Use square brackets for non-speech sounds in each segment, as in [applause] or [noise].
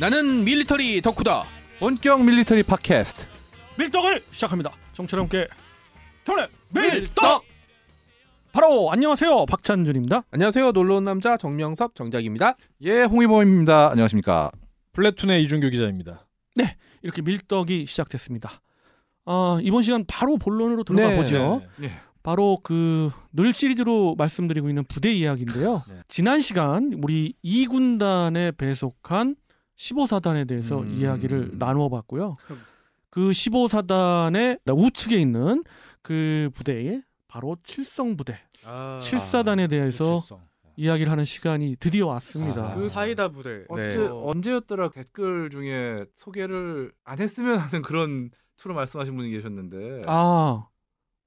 나는 밀리터리 덕후다. 본격 밀리터리 팟캐스트 밀떡을 시작합니다. 정철 함께 경례 밀떡. 바로 안녕하세요 박찬준입니다. 안녕하세요. 놀러 온 남자 정명섭 정작입니다. 예 홍희범입니다 안녕하십니까 플래툰의 이준규 기자입니다. 이렇게 밀떡이 시작됐습니다. 아, 이번 시간 바로 본론으로 들어가 네. 보죠. 네. 바로 그 늘 시리즈로 말씀드리고 있는 부대 이야기인데요. 네. 지난 시간 우리 2군단에 배속한 15사단에 대해서 음. 이야기를 나누어 봤고요. 그 15사단의 우측에 있는 그 부대에 바로 칠성 부대, 아, 칠사단에 대해서 칠성. 이야기를 하는 시간이 드디어 왔습니다. 아, 그 사이다 부대. 언제, 네. 언제였더라 댓글 중에 소개를 안 했으면 하는 그런 투로 말씀하신 분이 계셨는데 아,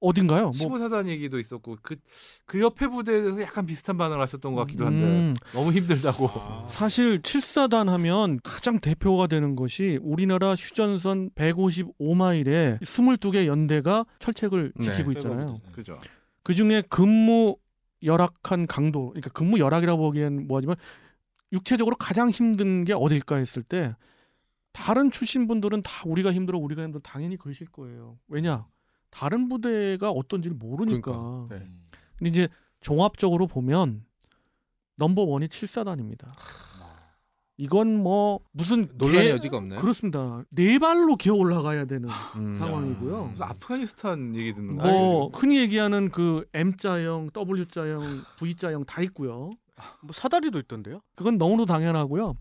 어딘가요? 뭐 15사단 얘기도 있었고 그, 그 옆에 부대에 대해서 약간 비슷한 반응을 하셨던 것 같기도 한데 음, 너무 힘들다고 아. 사실 7사단 하면 가장 대표가 되는 것이 우리나라 휴전선 155마일에 22개 연대가 철책을 네. 지키고 있잖아요. 백업이죠. 그죠 그 중에 근무 열악한 강도, 그러니까 근무 열악이라고 보기엔 뭐하지만 육체적으로 가장 힘든 게 어딜까 했을 때 다른 출신 분들은 다 우리가 힘들어 우리가 힘들어 당연히 그러실 거예요. 왜냐? 다른 부대가 어떤지를 모르니까. 그러니까, 네. 음. 근데 이제 종합적으로 보면 넘버 원이 7사단입니다. 이건 뭐 무슨 논란의 개- 여지가 없나요? 그렇습니다. 네 발로 기어 올라가야 되는 음. 상황이고요. 무슨 아프가니스탄 얘기 듣는 거뭐 흔히 얘기하는 그 M자형, W자형, V자형 다 있고요. 뭐 사다리도 있던데요? 그건 너무도 당연하고요.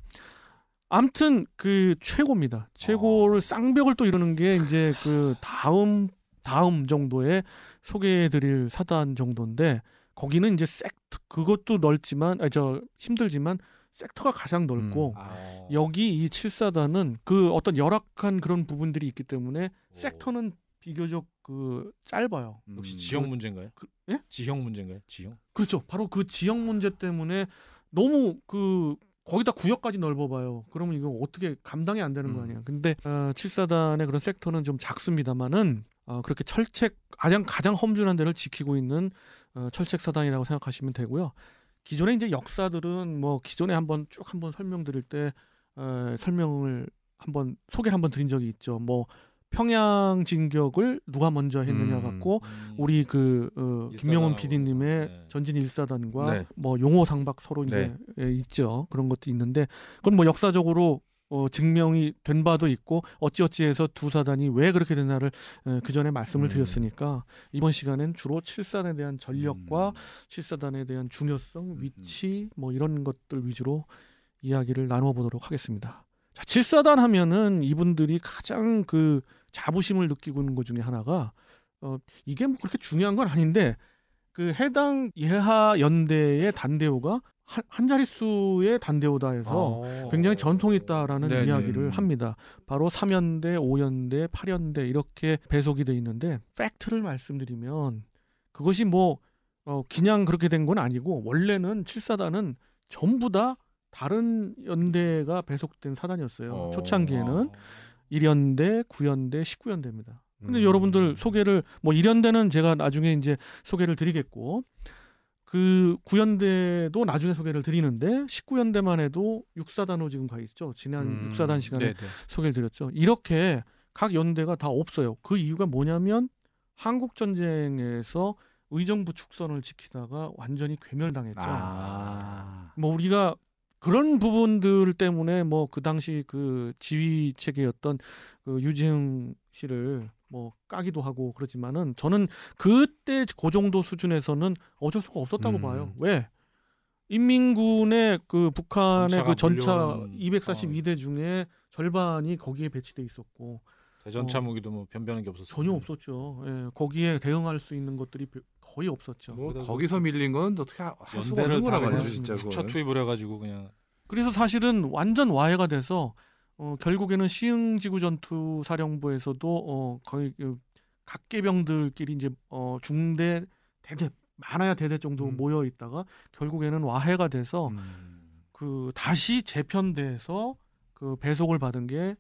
암튼 그 최고입니다. 최고를 쌍벽을 또 이루는 게 이제 그 다음 다음 정도의 소개해드릴 사단 정도인데 거기는 이제 섹터 그것도 넓지만 아저 힘들지만 섹터가 가장 넓고 아, 여기 이 7사단은 그 어떤 열악한 그런 부분들이 있기 때문에 섹터는 비교적 그 짧아요. 음. 역시 지형 문제인가요? 그- 예? 지형 문제인가요? 지형? 그렇죠. 바로 그 지역 문제 때문에 너무 그 거기다 구역까지 넓어봐요. 그러면 이거 어떻게 감당이 안 되는 거 음. 아니야. 근데 어, 7사단의 그런 섹터는 좀 작습니다만은 어, 그렇게 철책 가장 가장 험준한 데를 지키고 있는 어, 철책 사단이라고 생각하시면 되고요. 기존의 이제 역사들은 뭐 기존에 한번 쭉 한번 설명드릴 때 어, 설명을 한번 소개를 한번 드린 적이 있죠. 뭐 평양 진격을 누가 먼저 했느냐 음. 갖고 우리 그 어, 김명훈 PD님의 네. 전진 일사단과 네. 뭐 용호 상박 서로 이제 예, 있죠 그런 것도 있는데 그건 뭐 역사적으로 어, 증명이 된 바도 있고 어찌어찌해서 두 사단이 왜 그렇게 됐나를 그 전에 말씀을 음. 드렸으니까 이번 시간엔 주로 칠사단에 대한 전력과 음. 칠사단에 대한 중요성, 위치 뭐 이런 것들 위주로 이야기를 나누어 보도록 하겠습니다. 자, 칠사단 하면은 이분들이 가장 그 자부심을 느끼고 있는 것 중에 하나가 어 이게 뭐 그렇게 중요한 건 아닌데 그 해당 예하 연대의 단대호가 한, 한 자릿수의 단대호다 해서 굉장히 전통이 있다라는 네네. 이야기를 합니다. 바로 3연대, 5연대, 8연대 이렇게 배속이 돼 있는데 팩트를 말씀드리면 그것이 뭐 어, 그냥 그렇게 된 건 아니고 원래는 7사단은 전부 다 다른 연대가 배속된 사단이었어요. 어. 초창기에는 1연대, 9연대, 19연대입니다. 근데 음. 여러분들 소개를 뭐 1연대는 제가 나중에 이제 소개를 드리겠고 그 9연대도 나중에 소개를 드리는데 19연대만 해도 6사단으로 지금 가 있죠. 지난 음. 6사단 시간에 네, 네. 소개를 드렸죠. 이렇게 각 연대가 다 없어요. 그 이유가 뭐냐면 한국 전쟁에서 의정부 축선을 지키다가 완전히 괴멸당했죠. 아. 뭐 우리가 그런 부분들 때문에 뭐 그 당시 그 지휘 체계였던 그 유재흥 씨를 뭐 까기도 하고 그러지만은 저는 그때 그 정도 수준에서는 어쩔 수가 없었다고 음. 봐요. 왜? 인민군의 그 북한의 그 전차 몰려오는 242대 중에 절반이 거기에 배치돼 있었고 대전차 어. 무기도 뭐 변변한 게 없었어요. 전혀 없었죠. 예, 거기에 대응할 수 있는 것들이 거의 없었죠. 뭐 거기서 밀린 건 어떻게 하- 할 수가 연대를 없는 그냥 진짜 차. 투입을 해가지고 그냥 그래서 사실은 완전 와해가 돼서 어, 결국에는 시흥지구 전투 사령부에서도 어, 거의 그 각계병들끼리 이제 어, 중대 대대 많아야 대대 정도 음. 모여 있다가 결국에는 와해가 돼서 음. 그 다시 재편돼서 그 배속을 받은 게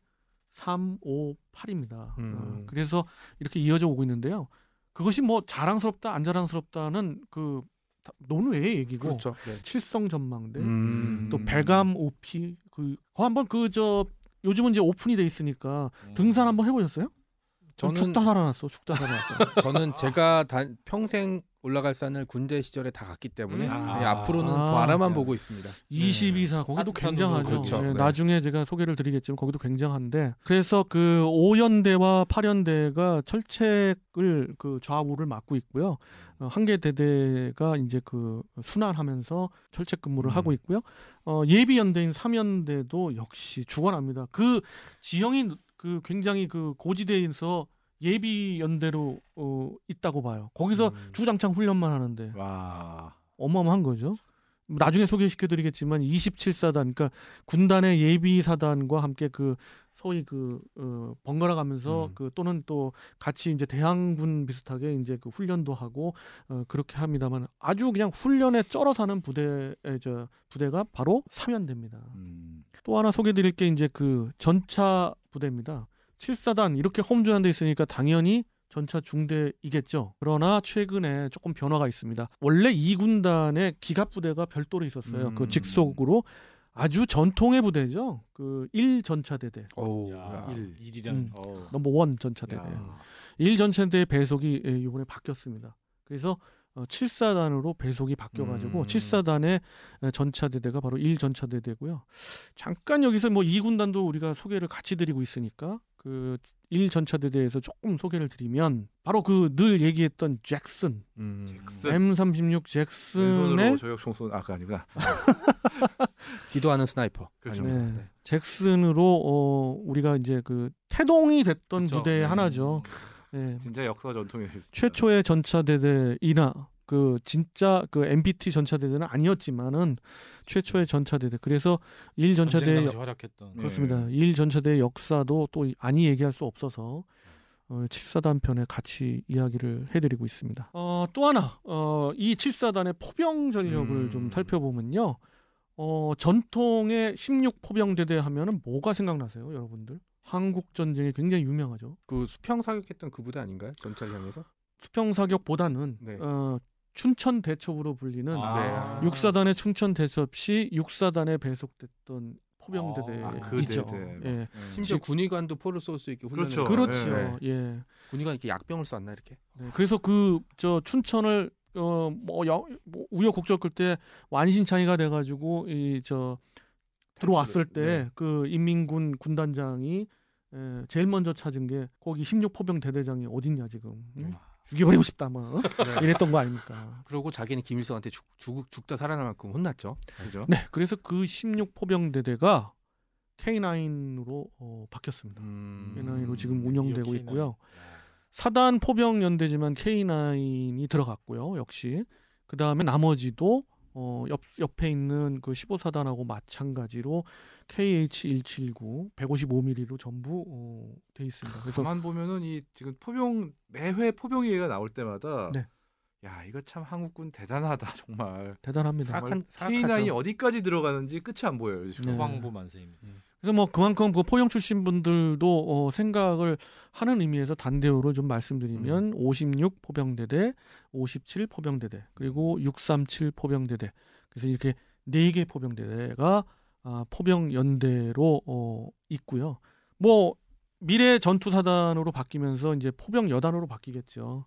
3, 5, 8입니다. 음. 그래서 이렇게 이어져 오고 있는데요. 그것이 뭐 자랑스럽다 안 자랑스럽다는 그 다- 논외의 얘기고 그렇죠. 칠성 전망대 음. 또 배감 OP 그그 어, 한번 그 저 요즘은 이제 오픈이 돼 있으니까 음. 등산 한번 해보셨어요? 저는 죽다 살아났어. 죽다 살아났어. 저는 제가 단, 평생 올라갈 산을 군대 시절에 다 갔기 때문에 음. 네, 앞으로는 아. 바라만 보고 있습니다. 22사 거기도 굉장하죠. 그렇죠. 예, 네. 나중에 제가 소개를 드리겠지만 거기도 굉장한데 그래서 그 5연대와 8연대가 철책을 그 좌우를 맡고 있고요. 어, 한개 대대가 이제 그 순환하면서 철책 근무를 음. 하고 있고요. 어, 예비 연대인 3연대도 역시 죽어납니다. 그 지형이 그 굉장히 그 고지대에서 예비 연대로 어, 있다고 봐요. 거기서 음. 주장창 훈련만 하는데 와. 어마어마한 거죠. 나중에 소개시켜드리겠지만 27사단, 그러니까 군단의 예비 사단과 함께 그 소위 그 어, 번갈아 가면서 음. 그 또는 또 같이 이제 대항군 비슷하게 이제 그 훈련도 하고 어, 그렇게 합니다만 아주 그냥 훈련에 쩔어 사는 부대 저 부대가 바로 삼연대입니다. 음. 또 하나 소개드릴 게 이제 그 전차 부대입니다. 7사단 이렇게 홈즈한 데 있으니까 당연히 전차 중대이겠죠. 그러나 최근에 조금 변화가 있습니다. 원래 이 군단의 기갑 부대가 별도로 있었어요. 음. 그 직속으로 아주 전통의 부대죠. 그 1전차대대. 어우, 야, 야. 일 일이랑 음. 어. 넘버 원 전차대대. 야. 1전차대 배속이 예, 이번에 바뀌었습니다. 그래서 어, 7사단으로 배속이 바뀌어가지고 음. 7사단의 전차대대가 바로 1전차대대고요. 잠깐 여기서 뭐 2군단도 우리가 소개를 같이 드리고 있으니까 그 1전차대대에서 조금 소개를 드리면 바로 그 늘 얘기했던 잭슨 음. M36 잭슨의 저격총 쏜 아까 아니구나. [laughs] 기도하는 sniper. 그렇죠. 네, 네. 잭슨으로 어, 우리가 이제 그 태동이 됐던 그쵸. 부대의 네. 하나죠. 네. 진짜 역사 전통이 최초의 전차 대대이나 그 진짜 그 MBT 전차대대는 아니었지만은 최초의 전차대대. 그래서 일 전차대 활약했던 그렇습니다. 일 전차대 역사도 또 아니 얘기할 수 없어서 어, 7사단 편에 같이 이야기를 해드리고 있습니다. 어, 또 하나 어, 이 7사단의 포병 전력을 음. 좀 살펴보면요. 어, 전통의 16 포병대대 하면은 뭐가 생각나세요, 여러분들? 한국 전쟁이 굉장히 유명하죠. 그 수평 사격했던 그 부대 아닌가요? 전차를 향해서? 수평 사격보다는 네. 어, 춘천 대첩으로 불리는 아. 네. 육사단의 춘천 대첩 시 육사단에 배속됐던 포병대대 아, 그 있죠. 대대. 예. 심지어 군의관도 포를 쏠 수 있게 훈련을 그렇죠. 그렇죠. 네. 예. 군의관 이렇게 약병을 쐈나 이렇게? 네. 그래서 그 저 춘천을 어뭐 뭐 우여곡절 끝에 완신창이가 돼가지고 이 저 들어왔을 네. 때그 인민군 군단장이 에, 제일 먼저 찾은 게 거기 16 포병 대대장이 어딨냐 지금 응? 죽여버리고 싶다 막 어? [laughs] 네. 이랬던 거 아닙니까? 그러고 자기는 김일성한테 죽, 죽, 죽다 살아날 만큼 혼났죠. 그죠? 네, 그래서 그 16 포병 대대가 K9으로 어, 바뀌었습니다. 음. K9으로 지금 운영되고 K9. 있고요. 야. 사단 포병 연대지만 K9이 들어갔고요. 역시 그 다음에 나머지도 어, 옆 옆에 있는 그 15사단하고 마찬가지로 KH179 155mm로 전부 어, 돼 있습니다. 그래서 가만 보면은 이 지금 포병 매회 포병 얘기가 나올 때마다 네. 야 이거 참 한국군 대단하다 정말. 대단합니다. 사악한- K9이 사악하죠. 어디까지 들어가는지 끝이 안 보여요 지금. 네. 후방부 만세입니다. 그래서 뭐 그만큼 그 포병 출신 분들도 어, 생각을 하는 의미에서 단대우를 좀 말씀드리면 56 포병대대, 57 포병대대, 그리고 637 포병대대. 그래서 이렇게 네 개 포병대대가 아, 포병 연대로 어, 있고요. 뭐 미래 전투 사단으로 바뀌면서 이제 포병 여단으로 바뀌겠죠.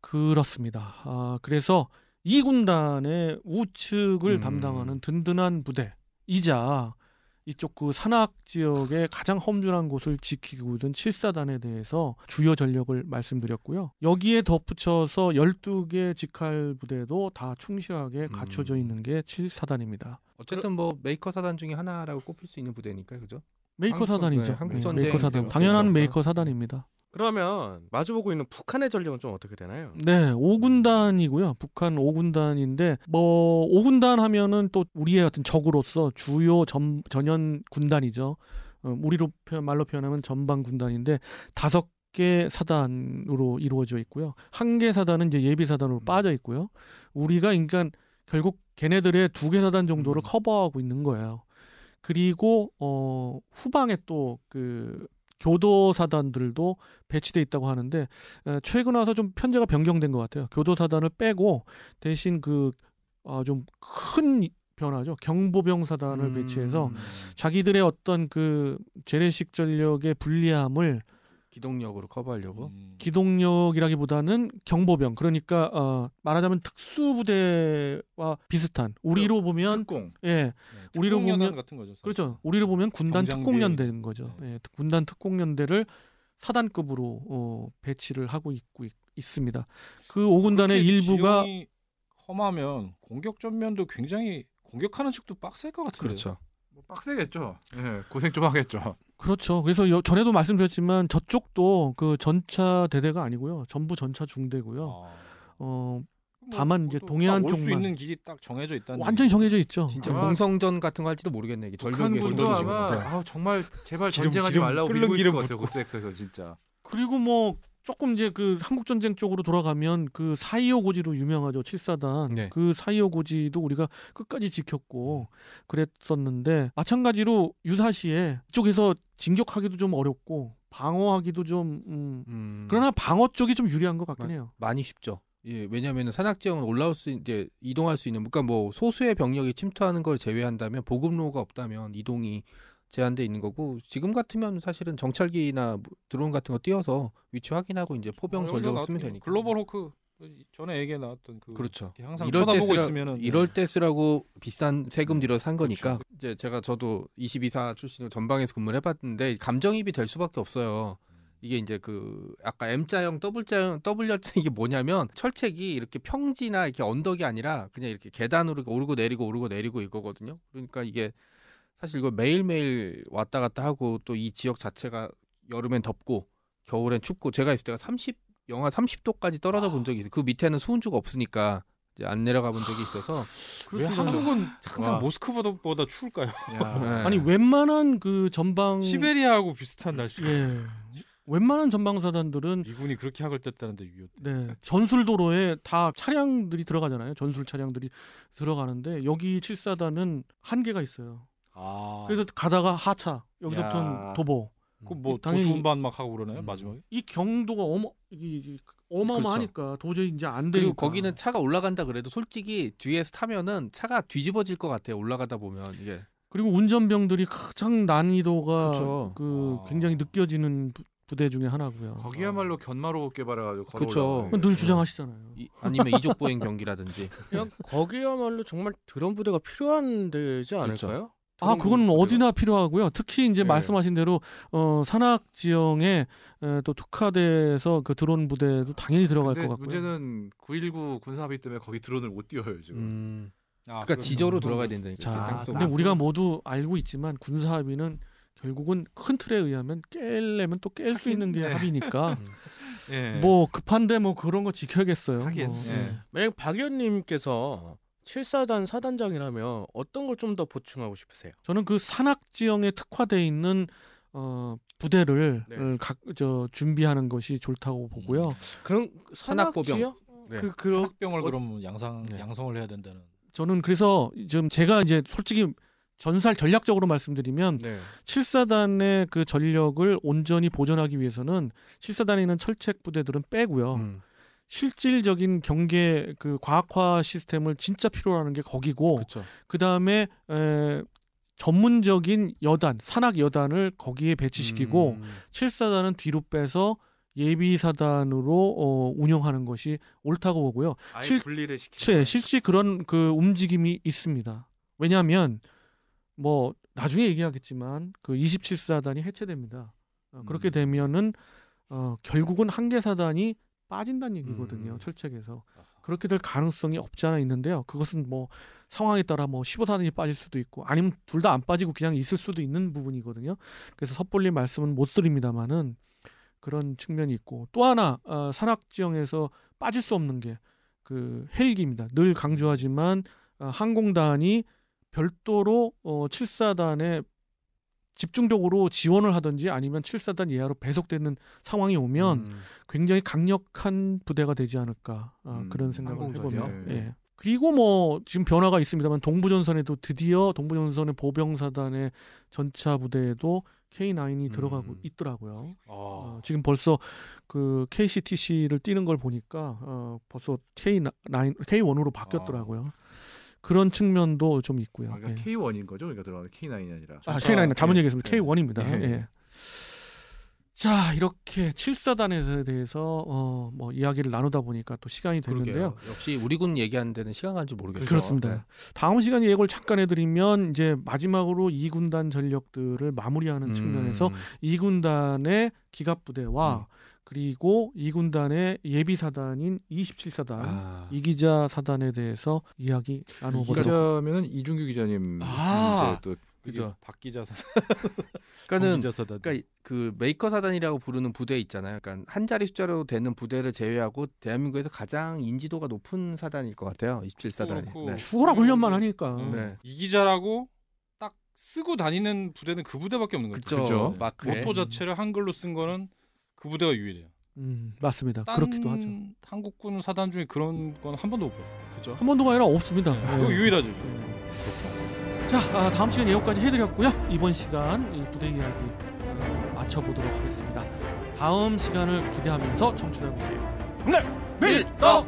그렇습니다. 아, 그래서 이 군단의 우측을 음. 담당하는 든든한 부대이자 이쪽 그 산악 지역의 가장 험준한 곳을 지키고 있는 7사단에 대해서 주요 전력을 말씀드렸고요. 여기에 덧붙여서 12개 직할 부대도 다 충실하게 갖춰져 음. 있는 게 7사단입니다. 어쨌든 뭐 메이커 사단 중에 하나라고 꼽힐 수 있는 부대니까 그죠? 메이커 한국- 사단이죠. 네, 한국 네, 전쟁 메이커 사단. 당연한. 메이커 사단입니다. 그러면 마주보고 있는 북한의 전력은 좀 어떻게 되나요? 네, 5군단이고요. 북한 5군단인데 뭐 5군단 하면은 또 우리의 어떤 적으로서 주요 전, 전연 군단이죠. 어, 우리로 표현, 말로 표현하면 전방 군단인데 다섯 개 사단으로 이루어져 있고요. 한 개 사단은 이제 예비 사단으로 음. 빠져 있고요. 우리가 그러니까 결국 걔네들의 두 개 사단 정도를 음. 커버하고 있는 거예요. 그리고 어 후방에 또그 교도 사단들도 배치돼 있다고 하는데 에, 최근 와서 좀 편제가 변경된 것 같아요. 교도 사단을 빼고 대신 그좀큰 변화죠. 경보병 사단을 음. 배치해서 자기들의 어떤 그 재래식 전력의 불리함을 기동력으로 커버하려고. 음. 기동력이라기보다는 경보병 그러니까 어, 말하자면 특수부대와 비슷한 우리로 보면 특공. 예 네, 우리로 보면- 같은 거죠. 사실. 그렇죠 우리로 보면 군단 특공연대인 거죠 네. 예, 군단 특공연대를 사단급으로 어, 배치를 하고 있고 있, 습니다그 5군단의 그렇게 일부가 험하면 공격 전면도 굉장히 공격하는 측도 빡셀 것 같은데. 그렇죠. 뭐 빡세겠죠. 예, 고생 좀 하겠죠. 그렇죠. 그래서 여- 전에도 말씀드렸지만 저쪽도 그 전차 대대가 아니고요. 전부 전차 중대고요. 아. 어, 뭐 다만 이제 그것도 동해안 쪽만- 있는 길이 딱 정해져 있다는. 완전히 정해져 있죠. 진짜 아마 공성전 같은 거 할지도 모르겠네. 이게 절벽에 전도를 아마 지금. 네. 아, 정말 제발 기름, 전쟁하지 기름, 말라고 끓는 기름 것 같아요. 그 섹터에서 진짜. 그리고 뭐 조금 이제 그 한국 전쟁 쪽으로 돌아가면 그 사이오 고지로 유명하죠. 7사단. 네. 그 사이오 고지도 우리가 끝까지 지켰고 그랬었는데 마찬가지로 유사시에 이쪽에서 진격하기도 좀 어렵고 방어하기도 좀 음, 음, 그러나 방어 쪽이 좀 유리한 것 같긴 맞- 해요. 많이 쉽죠. 예, 왜냐하면 산악 지형은 올라올 수 이제 이동할 수 있는 그러니까 뭐 소수의 병력이 침투하는 걸 제외한다면 보급로가 없다면 이동이 제한돼 있는 거고 지금 같으면 사실은 정찰기나 뭐 드론 같은 거 띄워서 위치 확인하고 이제 포병 어, 여기가 쓰면 되니까. 글로벌 호크 전에 얘기해 나왔던 그 그렇죠. 항상 이럴 때 쳐다보고 쓰라, 있으면은 이럴 네. 때 쓰라고 비싼 세금 들여서 산 거니까 그렇죠. 이제 제가 저도 22사 출신으로 전방에서 근무를 해봤는데 감정입이 될 수밖에 없어요. 이게 이제 그 아까 M자형, W자형, W자 이게 뭐냐면 철책이 이렇게 평지나 이렇게 언덕이 아니라 그냥 이렇게 계단으로 오르고 내리고 오르고 내리고 이거거든요. 그러니까 이게 사실 이거 매일매일 왔다 갔다 하고 또 이 지역 자체가 여름엔 덥고 겨울엔 춥고 제가 있을 때가 30 영하 30도까지 떨어져 본 적이 있어요. 그 밑에는 수은주가 없으니까 이제 안 내려가 본 적이 있어서 왜. 한국은 항상 와. 모스크바보다 추울까요? 네. [laughs] 아니 웬만한 그 전방 시베리아하고 비슷한 날씨. 예. 웬만한 전방사단들은 미군이 그렇게 학을 뗐다는데 6.25 때. 네, 전술 도로에 다 차량들이 들어가잖아요. 전술 차량들이 들어가는데 여기 7사단은 한계가 있어요. 아. 그래서 가다가 하차, 여기서부터는 야. 도보. 그뭐 당연히- 도수운반 막 하고 그러나요? 음. 마지막에? 이 경도가 어마 이, 이- 어마어마하니까 도저히 이제 안 되니까. 그리고 거기는 차가 올라간다 그래도 솔직히 뒤에서 타면은 차가 뒤집어질 것 같아요. 올라가다 보면 이게 그리고 운전병들이 가장 난이도가 그쵸. 그 아. 굉장히 느껴지는 부, 부대 중에 하나고요. 거기야말로 견마로 개발해가지고. 올라가요. 늘 주장하시잖아요. 이- 아니면 이족 보행 병기라든지 그냥 거기야말로 정말 드론 부대가 필요한 데지 않을까요? 아, 드 론 그건? 어디나 필요하고요. 특히 이제 네. 말씀하신 대로 어, 산악 지형에 에, 또 특화돼서 그 드론 부대도 당연히 들어갈 것 같고요. 문제는 919 군사합의 때문에 거기 드론을 못 띄워요 지금. 음, 아, 그러니까 지저로 음. 들어가야 된다니까. 자, 땅속으로. 근데 우리가 모두 알고 있지만 군사 합의는 결국은 큰 틀에 의하면 깰려면 또 깰 수 있는 게 네. 합의니까 예. [laughs] 뭐 급한데 뭐 그런 거 지켜야겠어요. 하긴, 뭐, 예. 네. 만약 박 의원님께서 7사단 사단장이라면 어떤 걸 좀 더 보충하고 싶으세요? 저는 그 산악 지형에 특화돼 있는 어, 부대를 네. 어, 각, 저 준비하는 것이 좋다고 보고요. 그런 산악보병. 네. 그 그런 학병을 어- 그럼 양상 네. 양성을 해야 된다는. 저는 그래서 지금 제가 이제 솔직히 전살 전략적으로 말씀드리면 네. 7사단의 그 전력을 온전히 보존하기 위해서는 7사단에 있는 철책 부대들은 빼고요. 음, 실질적인 경계 그 과학화 시스템을 진짜 필요로 하는 게 거기고. 그 다음에 전문적인 여단 산악 여단을 거기에 배치시키고 음, 7사단은 뒤로 빼서 예비 사단으로 어, 운영하는 것이 옳다고 보고요. 실- 분리를 시키죠. 실- 실시 그런 그 움직임이 있습니다. 왜냐하면 뭐 나중에 얘기하겠지만 그 27사단이 해체됩니다. 어, 그렇게 음. 되면은 어, 결국은 한계 사단이 빠진다는 얘기거든요. 음. 철책에서 그렇게 될 가능성이 없지 않아 있는데요. 그것은 뭐 상황에 따라 뭐 15사단이 빠질 수도 있고 아니면 둘 다 안 빠지고 그냥 있을 수도 있는 부분이거든요. 그래서 섣불리 말씀은 못 드립니다만은 그런 측면이 있고 또 하나 어, 산악 지형에서 빠질 수 없는 게 그 헬기입니다. 늘 강조하지만 어, 항공단이 별도로 어, 7사단에 집중적으로 지원을 하든지 아니면 7사단 예하로 배속되는 상황이 오면 음, 굉장히 강력한 부대가 되지 않을까 아, 음, 그런 생각을? 해봅니다. 네. 예. 그리고 뭐 지금 변화가 있습니다만 동부전선에도 드디어 동부전선의 보병사단의 전차 부대에도 K9이 들어가고 음. 있더라고요. 아. 어, 지금 벌써 그 KCTC를 뛰는 걸 보니까 어, 벌써 K9 K1으로 바뀌었더라고요. 그런 측면도 좀 있고요. 아, 그러니까 예. K1인 거죠? 그러니까 들어가는 K9이 아니라. 아, K9 잘못 예. 얘기했습니다. 예. K1입니다. 예. 예. 자 이렇게 7사단에 대해서 어, 뭐 이야기를 나누다 보니까 또 시간이 됐는데요. 그러게요. 역시 우리 군 얘기하는 데는 시간 줄 모르겠어요. 그렇습니다. 네. 다음 시간에 예고를 잠깐 해드리면 이제 마지막으로 2군단 전력들을 마무리하는 음. 측면에서 2군단의 기갑 부대와 음. 그리고 2군단의 예비 사단인 27사단 아, 이기자 사단에 대해서 이야기 나눠보도록 기자면은 이준규 기자님 아. 또 그죠. 박 기자 사. [laughs] 그러니까는 기자 사단. 그러니까 그 메이커 사단이라고 부르는 부대 있잖아요. 그러니까 한 자리 숫자로 되는 부대를 제외하고 대한민국에서 가장 인지도가 높은 사단일 것 같아요. 27사단이. 그렇고. 네. 죽어라 훈련만 하니까 음. 네. 이 기자라고 딱 쓰고 다니는 부대는 그 부대밖에 없는 거죠. 그죠. 모토 자체를 한글로 쓴 거는 그 부대가 유일해요. 음, 맞습니다. 딴 그렇기도 하죠. 한국군 사단 중에 그런 건 한 번도 못 봤어요. 그죠. 한 번도가 아니라 없습니다. 그거 예. 유일하죠. 예. 자, 아, 다음 시간 예고까지 해드렸고요. 이번 시간 이 부대 이야기 어, 마쳐보도록 하겠습니다. 다음 시간을 기대하면서 청취자 여러분께 밀떡